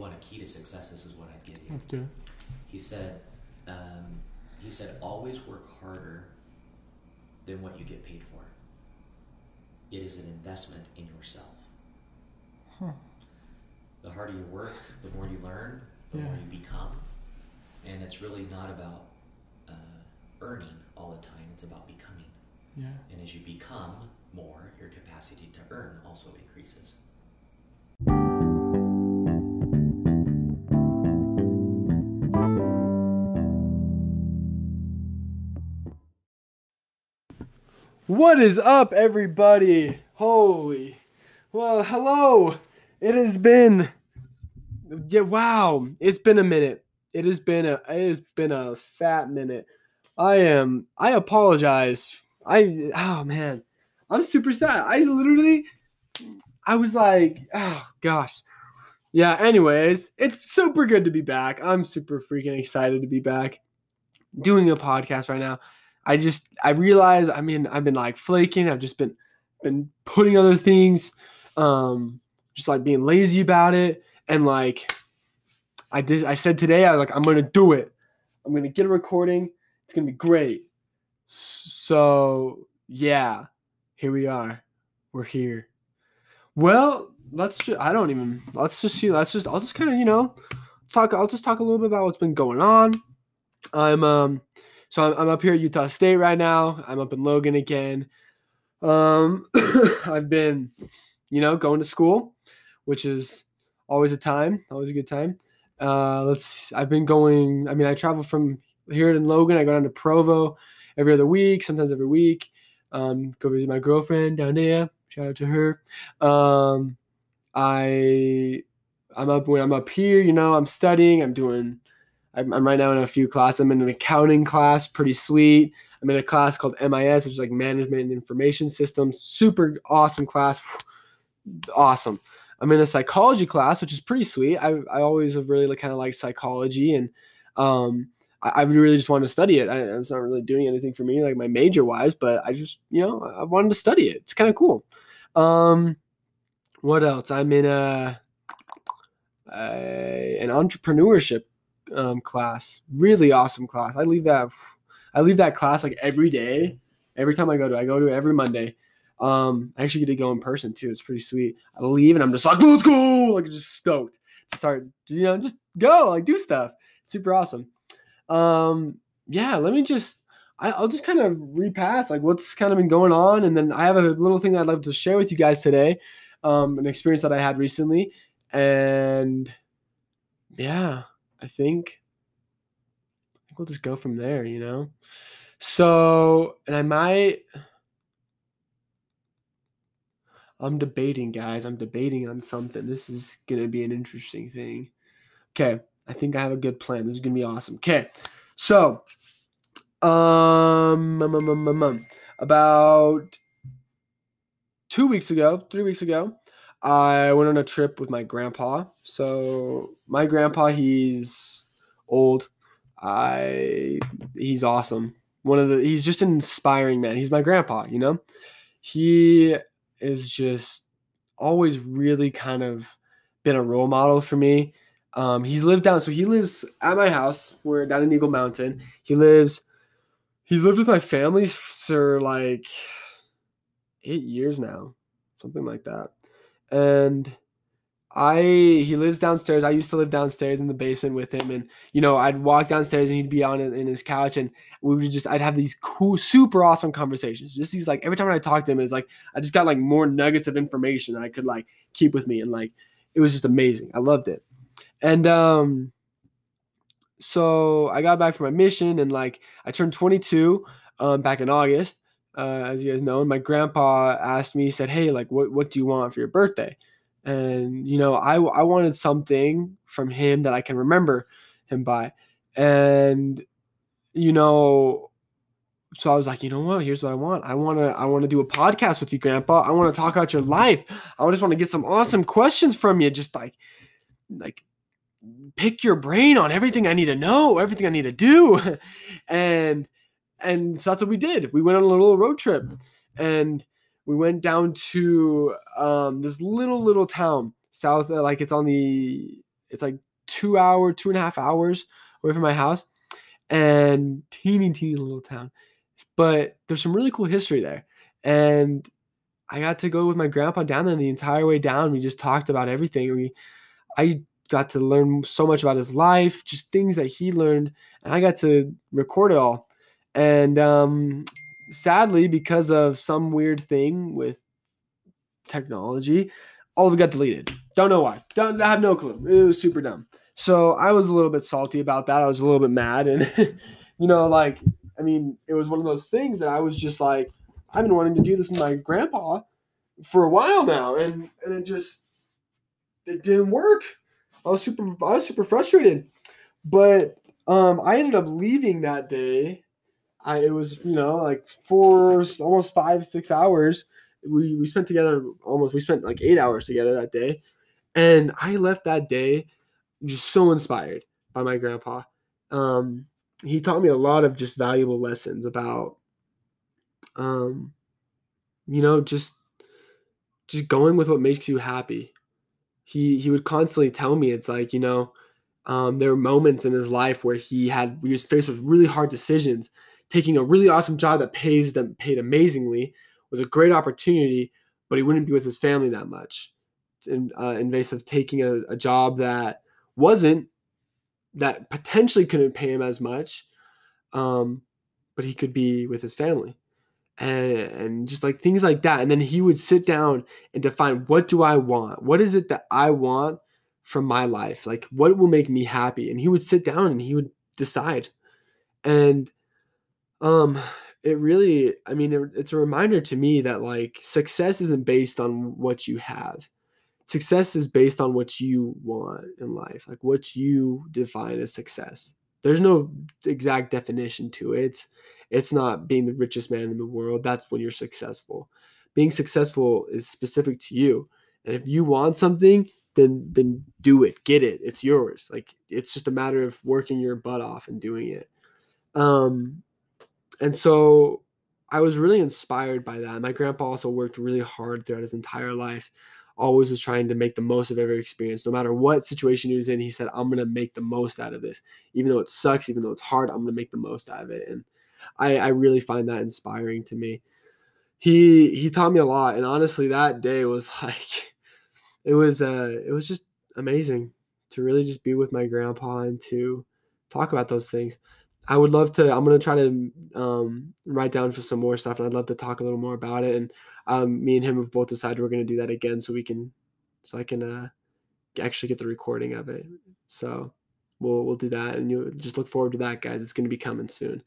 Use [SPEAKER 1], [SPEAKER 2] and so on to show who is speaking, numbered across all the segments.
[SPEAKER 1] want a key to success, this is what I'd give you.
[SPEAKER 2] Let's do it.
[SPEAKER 1] He said, um, he said, always work harder than what you get paid for. It is an investment in yourself.
[SPEAKER 2] Huh.
[SPEAKER 1] The harder you work, the more you learn, the more you become. And it's really not about uh, earning all the time, it's about becoming.
[SPEAKER 2] Yeah.
[SPEAKER 1] And as you become more, your capacity to earn also increases.
[SPEAKER 2] What is up, everybody? Holy. Well, hello. It has been. Yeah, wow. It's been a minute. It has been a. It has been a fat minute. I am. I apologize. I. Oh man, I'm super sad. I literally. I was like, oh gosh. Yeah. Anyways, it's super good to be back. I'm super freaking excited to be back, doing a podcast right now. I just I realize I mean I've been like flaking. I've just been been putting other things, um, just like being lazy about it. And like I did I said today, I was like, I'm gonna do it. I'm gonna get a recording. It's gonna be great. So yeah, here we are. We're here. Well, let's just I don't even let's just see, let's just I'll just kind of, you know, talk I'll just talk a little bit about what's been going on. I'm um so I'm, I'm up here at Utah State right now. I'm up in Logan again. Um, I've been, you know, going to school, which is always a time, always a good time. Uh, let's. I've been going. I mean, I travel from here in Logan. I go down to Provo every other week, sometimes every week. Um, go visit my girlfriend down there. Shout out to her. Um, I I'm up when I'm up here. You know, I'm studying. I'm doing I'm, I'm right now in a few classes. I'm in an accounting class, pretty sweet. I'm in a class called MIS, which is like Management and Information Systems. Super awesome class. Awesome. I'm in a psychology class, which is pretty sweet. I, I always have really kind of liked psychology and um, I, I really just wanted to study it. I, it's not really doing anything for me, like my major wise, but I just, you know, I wanted to study it. It's kind of cool. Um, what else? I'm in a, a an entrepreneurship um, class. Really awesome class. I leave that I leave that class like every day. Every time I go to, I go to every Monday. Um, I actually get to go in person too. It's pretty sweet. I leave and I'm just like, let's go, like just stoked to start. You know, just go, like do stuff. It's super awesome. Um, yeah. Let me just. I, I'll just kind of repass like what's kind of been going on, and then I have a little thing that I'd love to share with you guys today. Um, an experience that I had recently, and yeah, I think I think we'll just go from there, you know. So, and I might I'm debating, guys. I'm debating on something. This is going to be an interesting thing. Okay, I think I have a good plan. This is going to be awesome. Okay. So, um, um, um, um, um, about 2 weeks ago, 3 weeks ago, I went on a trip with my grandpa. So my grandpa, he's old. I he's awesome. One of the he's just an inspiring man. He's my grandpa, you know. He is just always really kind of been a role model for me. Um, he's lived down, so he lives at my house. We're down in Eagle Mountain. He lives. He's lived with my family for like eight years now, something like that and I he lives downstairs. I used to live downstairs in the basement with him, and you know I'd walk downstairs and he'd be on in his couch, and we would just I'd have these cool, super awesome conversations. Just these like every time I talked to him, it's like I just got like more nuggets of information that I could like keep with me, and like it was just amazing. I loved it, and um, so I got back from my mission, and like I turned 22 um back in August, uh, as you guys know. And my grandpa asked me, he said, Hey, like, what, what do you want for your birthday? And, you know, I, I wanted something from him that I can remember him by. And, you know, so I was like, you know what? Here's what I want. I want to, I want to do a podcast with you, grandpa. I want to talk about your life. I just want to get some awesome questions from you. Just like, like, pick your brain on everything I need to know, everything I need to do. and, and so that's what we did. We went on a little road trip, and we went down to um, this little little town south, uh, like it's on the It's like two hour, two and a half hours away from my house, and teeny teeny little town. But there's some really cool history there, and I got to go with my grandpa down there the entire way down. We just talked about everything. We, I got to learn so much about his life, just things that he learned, and I got to record it all. And um, sadly, because of some weird thing with technology, all of it got deleted. Don't know why. Don't I have no clue. It was super dumb. So I was a little bit salty about that. I was a little bit mad, and you know, like I mean, it was one of those things that I was just like, I've been wanting to do this with my grandpa for a while now, and and it just it didn't work. I was super I was super frustrated, but um, I ended up leaving that day. I it was you know like four almost five six hours. We we spent together almost we spent like eight hours together that day, and I left that day just so inspired by my grandpa. Um, he taught me a lot of just valuable lessons about um, you know just just going with what makes you happy he he would constantly tell me it's like you know um, there were moments in his life where he had he was faced with really hard decisions taking a really awesome job that pays them paid amazingly was a great opportunity but he wouldn't be with his family that much in, uh, in vase of taking a, a job that wasn't that potentially couldn't pay him as much um, but he could be with his family and, and just like things like that. And then he would sit down and define what do I want? What is it that I want from my life? Like what will make me happy? And he would sit down and he would decide. And um it really i mean it, it's a reminder to me that like success isn't based on what you have success is based on what you want in life like what you define as success there's no exact definition to it it's it's not being the richest man in the world. That's when you're successful. Being successful is specific to you. And if you want something, then then do it. Get it. It's yours. Like it's just a matter of working your butt off and doing it. Um and so I was really inspired by that. My grandpa also worked really hard throughout his entire life. Always was trying to make the most of every experience. No matter what situation he was in, he said, I'm gonna make the most out of this. Even though it sucks, even though it's hard, I'm gonna make the most out of it. And I, I really find that inspiring to me. He he taught me a lot, and honestly, that day was like it was uh it was just amazing to really just be with my grandpa and to talk about those things. I would love to. I'm gonna try to um, write down for some more stuff, and I'd love to talk a little more about it. And um, me and him have both decided we're gonna do that again, so we can, so I can uh, actually get the recording of it. So we'll we'll do that, and you just look forward to that, guys. It's gonna be coming soon.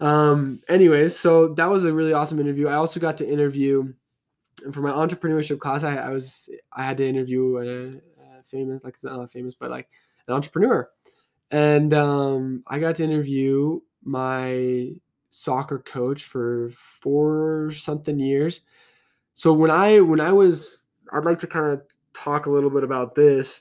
[SPEAKER 2] Um, anyways, so that was a really awesome interview. I also got to interview for my entrepreneurship class. I, I was I had to interview a, a famous, like not famous, but like an entrepreneur, and um, I got to interview my soccer coach for four something years. So when I when I was, I'd like to kind of talk a little bit about this.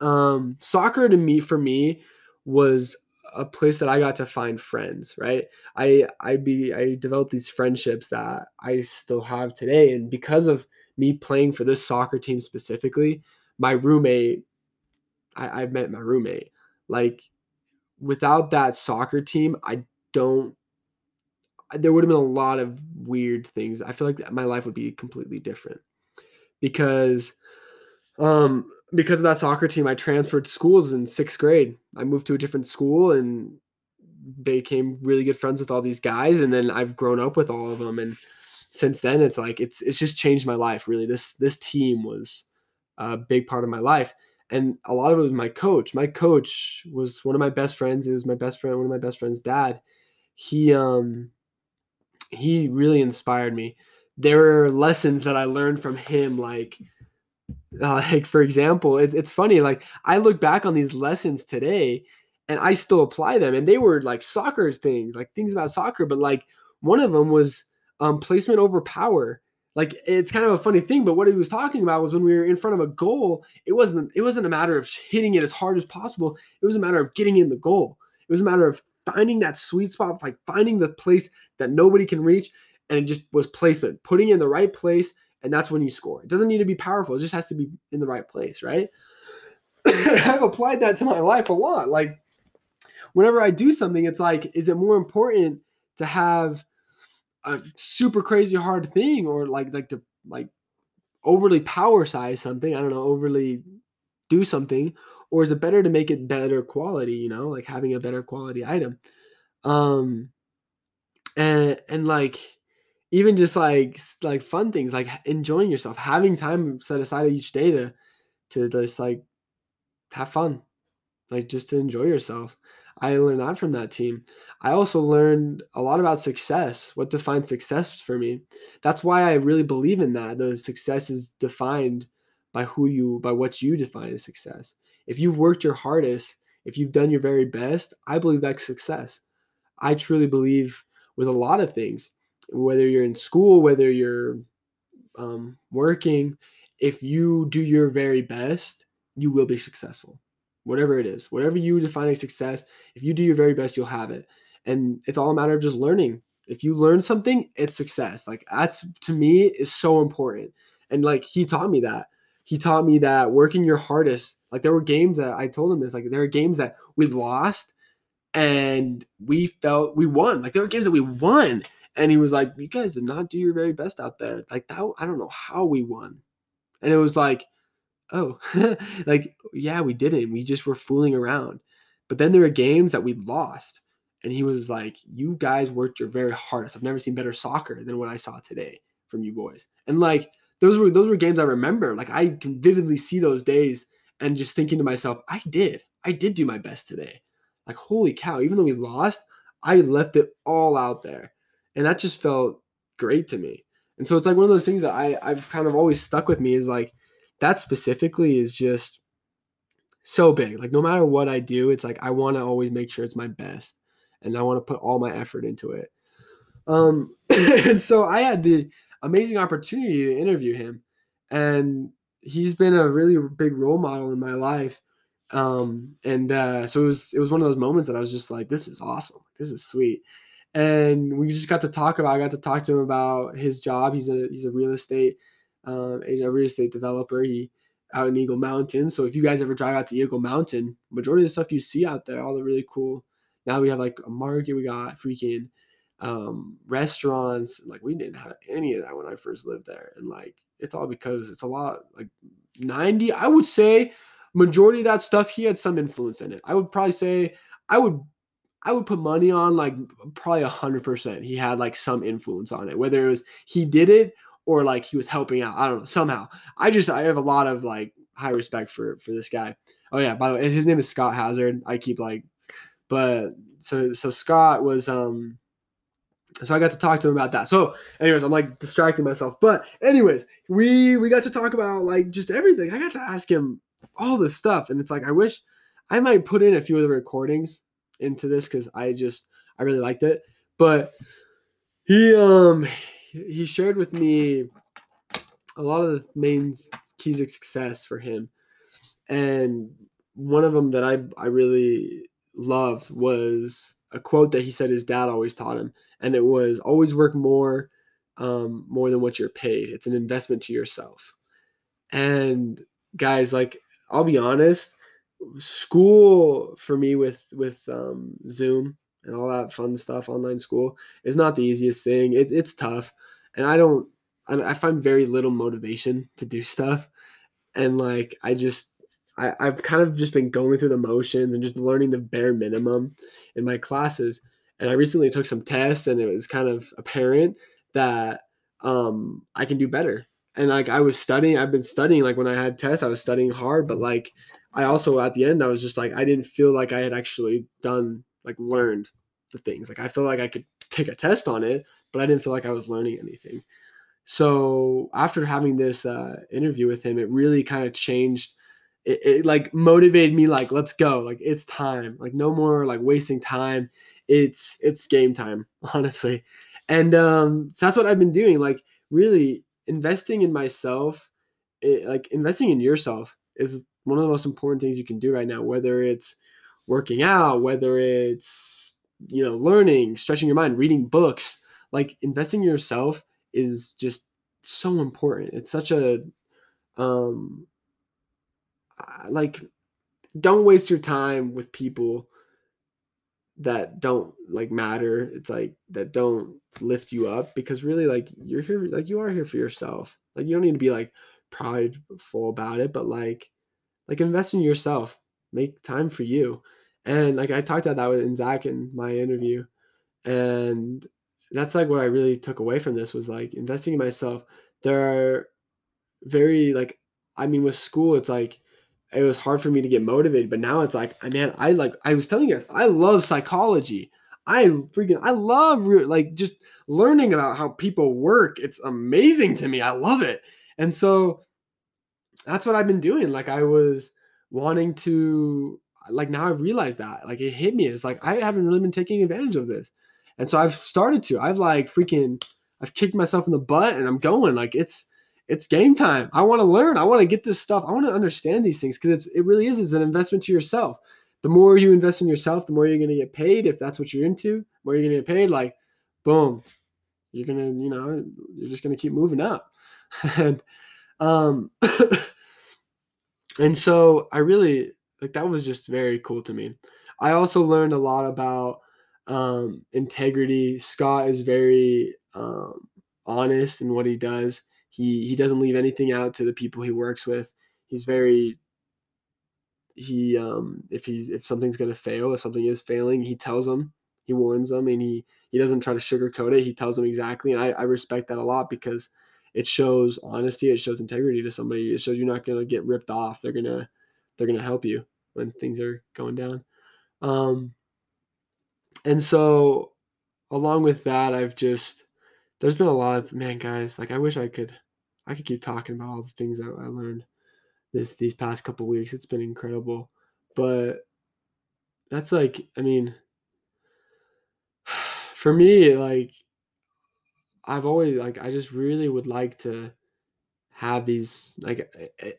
[SPEAKER 2] Um, soccer to me for me was a place that I got to find friends, right? I I be I developed these friendships that I still have today, and because of me playing for this soccer team specifically, my roommate, I, I met my roommate. Like without that soccer team, I don't. There would have been a lot of weird things. I feel like my life would be completely different because um because of that soccer team, I transferred schools in sixth grade. I moved to a different school and became really good friends with all these guys. And then I've grown up with all of them. And since then, it's like it's it's just changed my life. Really, this this team was a big part of my life, and a lot of it was my coach. My coach was one of my best friends. He was my best friend, one of my best friend's dad. He um he really inspired me. There were lessons that I learned from him, like uh, like for example, it's it's funny. Like I look back on these lessons today, and I still apply them, and they were like soccer things, like things about soccer. But like one of them was um, placement over power. Like it's kind of a funny thing, but what he was talking about was when we were in front of a goal, it wasn't it wasn't a matter of hitting it as hard as possible. It was a matter of getting in the goal. It was a matter of finding that sweet spot, like finding the place that nobody can reach, and it just was placement, putting in the right place and that's when you score. It doesn't need to be powerful, it just has to be in the right place, right? I've applied that to my life a lot. Like whenever I do something, it's like, is it more important to have a super crazy hard thing or like like to like overly power size something? I don't know, overly do something, or is it better to make it better quality, you know, like having a better quality item? Um and and like even just like like fun things like enjoying yourself having time set aside each day to to just like have fun like just to enjoy yourself i learned that from that team. I also learned a lot about success what defines success for me. That's why i really believe in that the success is defined by who you by what you define as success. If you've worked your hardest if you've done your very best i believe that's success. I truly believe with a lot of things whether you're in school, whether you're um, working, if you do your very best, you will be successful. Whatever it is, whatever you define as success, if you do your very best, you'll have it. And it's all a matter of just learning. If you learn something, it's success. Like that's to me is so important. And like he taught me that. He taught me that working your hardest. Like there were games that I told him this. Like there are games that we lost and we felt we won. Like there were games that we won and he was like, "You guys did not do your very best out there. Like that, I don't know how we won." And it was like, "Oh, like yeah, we didn't. We just were fooling around." But then there were games that we lost, and he was like, "You guys worked your very hardest. I've never seen better soccer than what I saw today from you boys." And like those were those were games I remember. Like I can vividly see those days and just thinking to myself, "I did. I did do my best today." Like holy cow! Even though we lost, I left it all out there and that just felt great to me. And so it's like one of those things that I I've kind of always stuck with me is like that specifically is just so big. Like no matter what I do, it's like I want to always make sure it's my best and I want to put all my effort into it. Um and so I had the amazing opportunity to interview him and he's been a really big role model in my life. Um and uh so it was it was one of those moments that I was just like this is awesome. This is sweet and we just got to talk about. I got to talk to him about his job. He's a he's a real estate um, a real estate developer. He out in Eagle Mountain. So if you guys ever drive out to Eagle Mountain, majority of the stuff you see out there, all the really cool. Now we have like a market. We got freaking um, restaurants. Like we didn't have any of that when I first lived there, and like it's all because it's a lot. Like ninety, I would say, majority of that stuff he had some influence in it. I would probably say I would I would put money on like probably a hundred percent. He had like some influence on it, whether it was he did it or like he was helping out. I don't know. Somehow, I just I have a lot of like high respect for for this guy. Oh yeah, by the way, his name is Scott Hazard. I keep like, but so so Scott was um. So I got to talk to him about that. So, anyways, I'm like distracting myself. But anyways, we we got to talk about like just everything. I got to ask him all this stuff, and it's like I wish I might put in a few of the recordings into this because I just I really liked it. But he um he shared with me a lot of the main keys of success for him, and one of them that I I really loved was a quote that he said his dad always taught him, and it was always work more um, more than what you're paid. It's an investment to yourself. And guys, like I'll be honest, school for me with with um, Zoom and all that fun stuff, online school is not the easiest thing. It, it's tough, and I don't. I, I find very little motivation to do stuff, and like I just I, I've kind of just been going through the motions and just learning the bare minimum in my classes. And I recently took some tests, and it was kind of apparent that um, I can do better. And like I was studying, I've been studying. Like when I had tests, I was studying hard, but like I also at the end I was just like I didn't feel like I had actually done like learned the things. Like I feel like I could take a test on it, but I didn't feel like I was learning anything. So after having this uh, interview with him, it really kind of changed. It, it like motivated me like let's go like it's time like no more like wasting time it's it's game time honestly and um so that's what i've been doing like really investing in myself it, like investing in yourself is one of the most important things you can do right now, whether it's working out, whether it's, you know, learning, stretching your mind, reading books, like investing in yourself is just so important. It's such a, um, like don't waste your time with people that don't like matter. It's like that don't lift you up because really like you're here like you are here for yourself. Like you don't need to be like prideful about it, but like like invest in yourself. Make time for you. And like I talked about that with Zach in my interview. And that's like what I really took away from this was like investing in myself. There are very like I mean with school it's like it was hard for me to get motivated, but now it's like man, I like I was telling you guys, I love psychology. I freaking I love like just learning about how people work. It's amazing to me. I love it. And so that's what I've been doing. Like I was wanting to like now I've realized that. Like it hit me. It's like I haven't really been taking advantage of this. And so I've started to. I've like freaking I've kicked myself in the butt and I'm going. Like it's it's game time. I want to learn. I want to get this stuff. I want to understand these things because it's it really is it's an investment to yourself. The more you invest in yourself, the more you're gonna get paid. If that's what you're into, the more you're gonna get paid. Like, boom, you're gonna, you know, you're just gonna keep moving up. and um and so I really like that was just very cool to me. I also learned a lot about um, integrity. Scott is very um, honest in what he does. He he doesn't leave anything out to the people he works with. He's very he um if he's if something's gonna fail, if something is failing, he tells them, he warns them, and he he doesn't try to sugarcoat it. He tells them exactly, and I, I respect that a lot because it shows honesty, it shows integrity to somebody. It shows you're not gonna get ripped off. They're gonna they're gonna help you when things are going down. Um, and so along with that, I've just there's been a lot of man guys. Like I wish I could I could keep talking about all the things that I learned this these past couple weeks. It's been incredible, but that's like I mean, for me, like I've always like I just really would like to have these like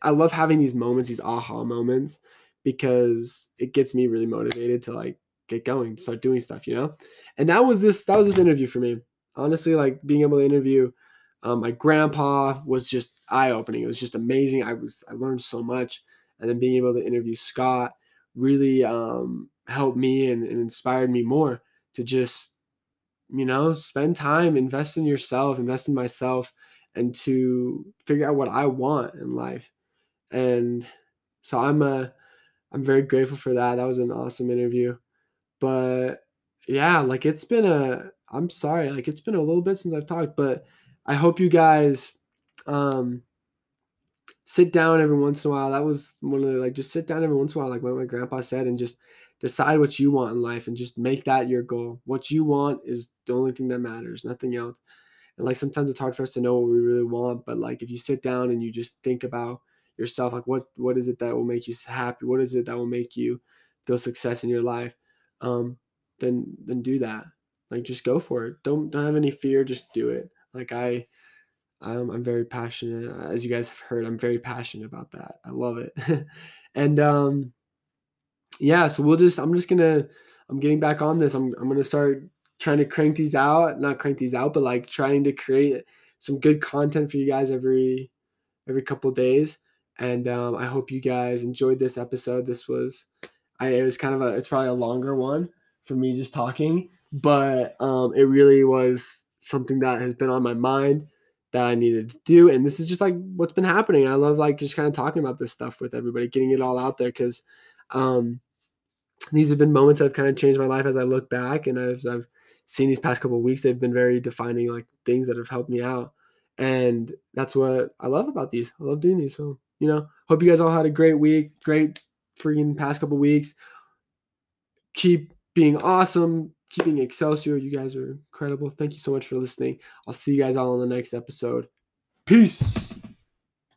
[SPEAKER 2] I love having these moments, these aha moments because it gets me really motivated to like get going, start doing stuff, you know? And that was this that was this interview for me. Honestly, like being able to interview um, my grandpa was just eye-opening. It was just amazing. I was I learned so much. And then being able to interview Scott really um, helped me and, and inspired me more to just, you know, spend time, invest in yourself, invest in myself, and to figure out what I want in life. And so I'm a I'm very grateful for that. That was an awesome interview. But yeah, like it's been a I'm sorry, like it's been a little bit since I've talked, but I hope you guys um sit down every once in a while. That was one of the like just sit down every once in a while, like what my grandpa said, and just decide what you want in life and just make that your goal. What you want is the only thing that matters, nothing else. And like sometimes it's hard for us to know what we really want, but like if you sit down and you just think about yourself like what what is it that will make you happy what is it that will make you feel success in your life um then then do that. Like just go for it. Don't don't have any fear. Just do it. Like i um, i'm very passionate. As you guys have heard i'm very passionate about that. I love it. And um yeah so we'll just i'm just gonna i'm getting back on this. I'm, I'm gonna start trying to crank these out. Not crank these out but like trying to create some good content for you guys every every couple days. And um, I hope you guys enjoyed this episode. This was, I it was kind of a it's probably a longer one for me just talking, but um, it really was something that has been on my mind that I needed to do, and this is just like what's been happening. I love like just kind of talking about this stuff with everybody, getting it all out there because um, these have been moments that have kind of changed my life as I look back, and as I've seen these past couple weeks, they've been very defining like things that have helped me out, and that's what I love about these. I love doing these. So you know, hope you guys all had a great week, great freaking past couple weeks. Keep being awesome, keeping Excelsior. You guys are incredible. Thank you so much for listening. I'll see you guys all on the next episode. Peace.